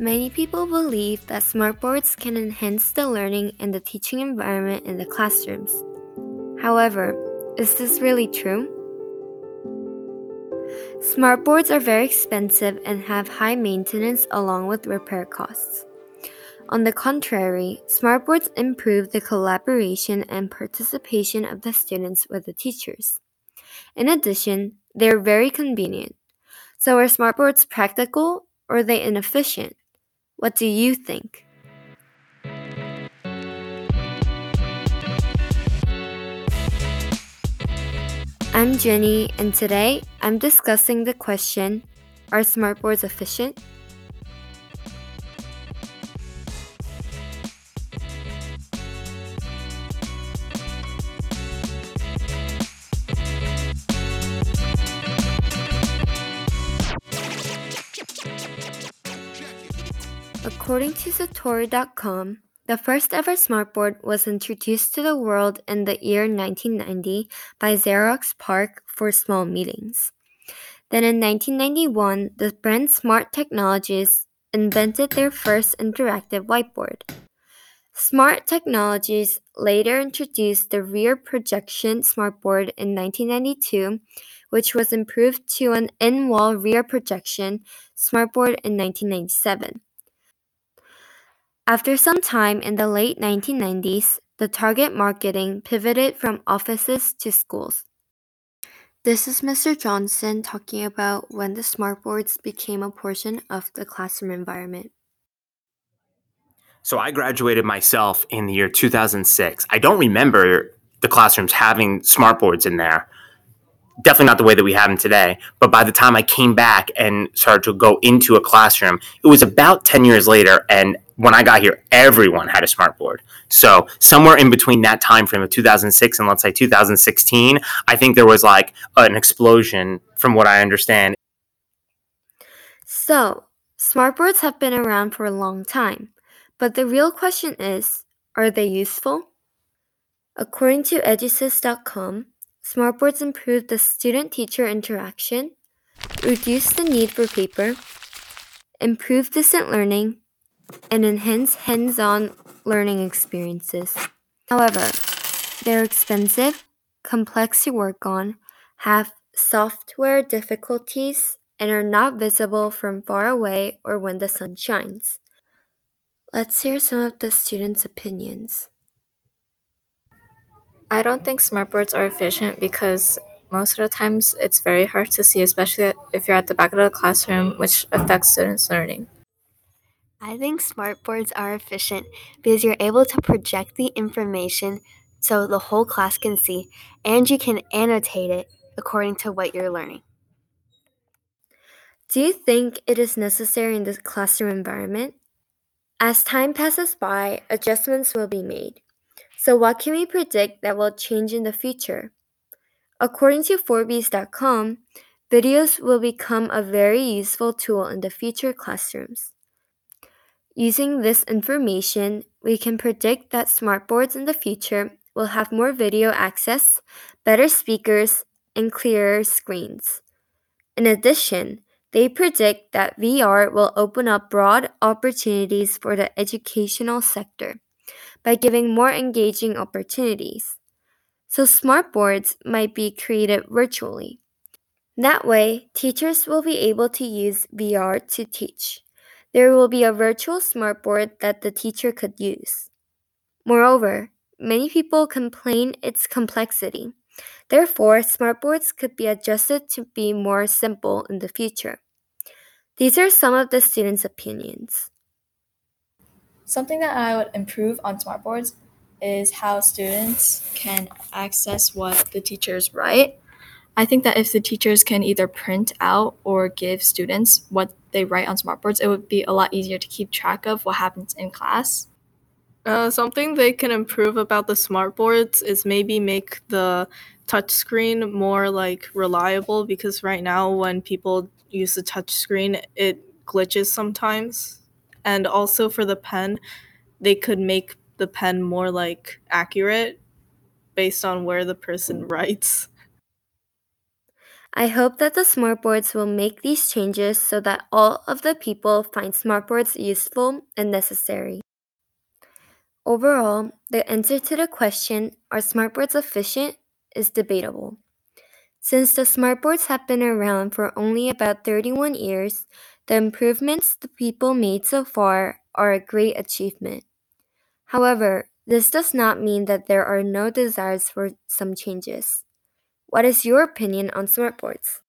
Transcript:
Many people believe that smartboards can enhance the learning and the teaching environment in the classrooms. However, is this really true? Smartboards are very expensive and have high maintenance along with repair costs. On the contrary, smartboards improve the collaboration and participation of the students with the teachers. In addition, they are very convenient. So are smartboards practical or are they inefficient? What do you think? I'm Ginny, and today I'm discussing the question Are smartboards efficient? According to Satori.com, the first ever smartboard was introduced to the world in the year 1990 by Xerox PARC for small meetings. Then in 1991, the brand Smart Technologies invented their first interactive whiteboard. Smart Technologies later introduced the rear projection smartboard in 1992, which was improved to an in wall rear projection smartboard in 1997. After some time in the late 1990s, the target marketing pivoted from offices to schools. This is Mr. Johnson talking about when the smartboards became a portion of the classroom environment. So I graduated myself in the year 2006. I don't remember the classrooms having smartboards in there. Definitely not the way that we have them today. But by the time I came back and started to go into a classroom, it was about 10 years later, and when I got here, everyone had a smartboard. So somewhere in between that time frame of 2006 and let's say 2016, I think there was like an explosion from what I understand. So, smartboards have been around for a long time, but the real question is, are they useful? According to edusys.com, smartboards improve the student-teacher interaction, reduce the need for paper, improve distant learning, and enhance hands on learning experiences. However, they're expensive, complex to work on, have software difficulties, and are not visible from far away or when the sun shines. Let's hear some of the students' opinions. I don't think smartboards are efficient because most of the times it's very hard to see, especially if you're at the back of the classroom, which affects students' learning. I think smartboards are efficient because you're able to project the information so the whole class can see and you can annotate it according to what you're learning. Do you think it is necessary in the classroom environment? As time passes by, adjustments will be made. So, what can we predict that will change in the future? According to Forbes.com, videos will become a very useful tool in the future classrooms. Using this information, we can predict that smartboards in the future will have more video access, better speakers, and clearer screens. In addition, they predict that VR will open up broad opportunities for the educational sector by giving more engaging opportunities. So, smartboards might be created virtually. That way, teachers will be able to use VR to teach there will be a virtual smartboard that the teacher could use. Moreover, many people complain its complexity. Therefore, smartboards could be adjusted to be more simple in the future. These are some of the students' opinions. Something that I would improve on smartboards is how students can access what the teachers write. I think that if the teachers can either print out or give students what they write on smartboards, it would be a lot easier to keep track of what happens in class. Uh, something they can improve about the smartboards is maybe make the touchscreen more like reliable because right now when people use the touchscreen, it glitches sometimes. And also for the pen, they could make the pen more like accurate based on where the person writes. I hope that the smartboards will make these changes so that all of the people find smartboards useful and necessary. Overall, the answer to the question, are smartboards efficient, is debatable. Since the smartboards have been around for only about 31 years, the improvements the people made so far are a great achievement. However, this does not mean that there are no desires for some changes. What is your opinion on smartboards?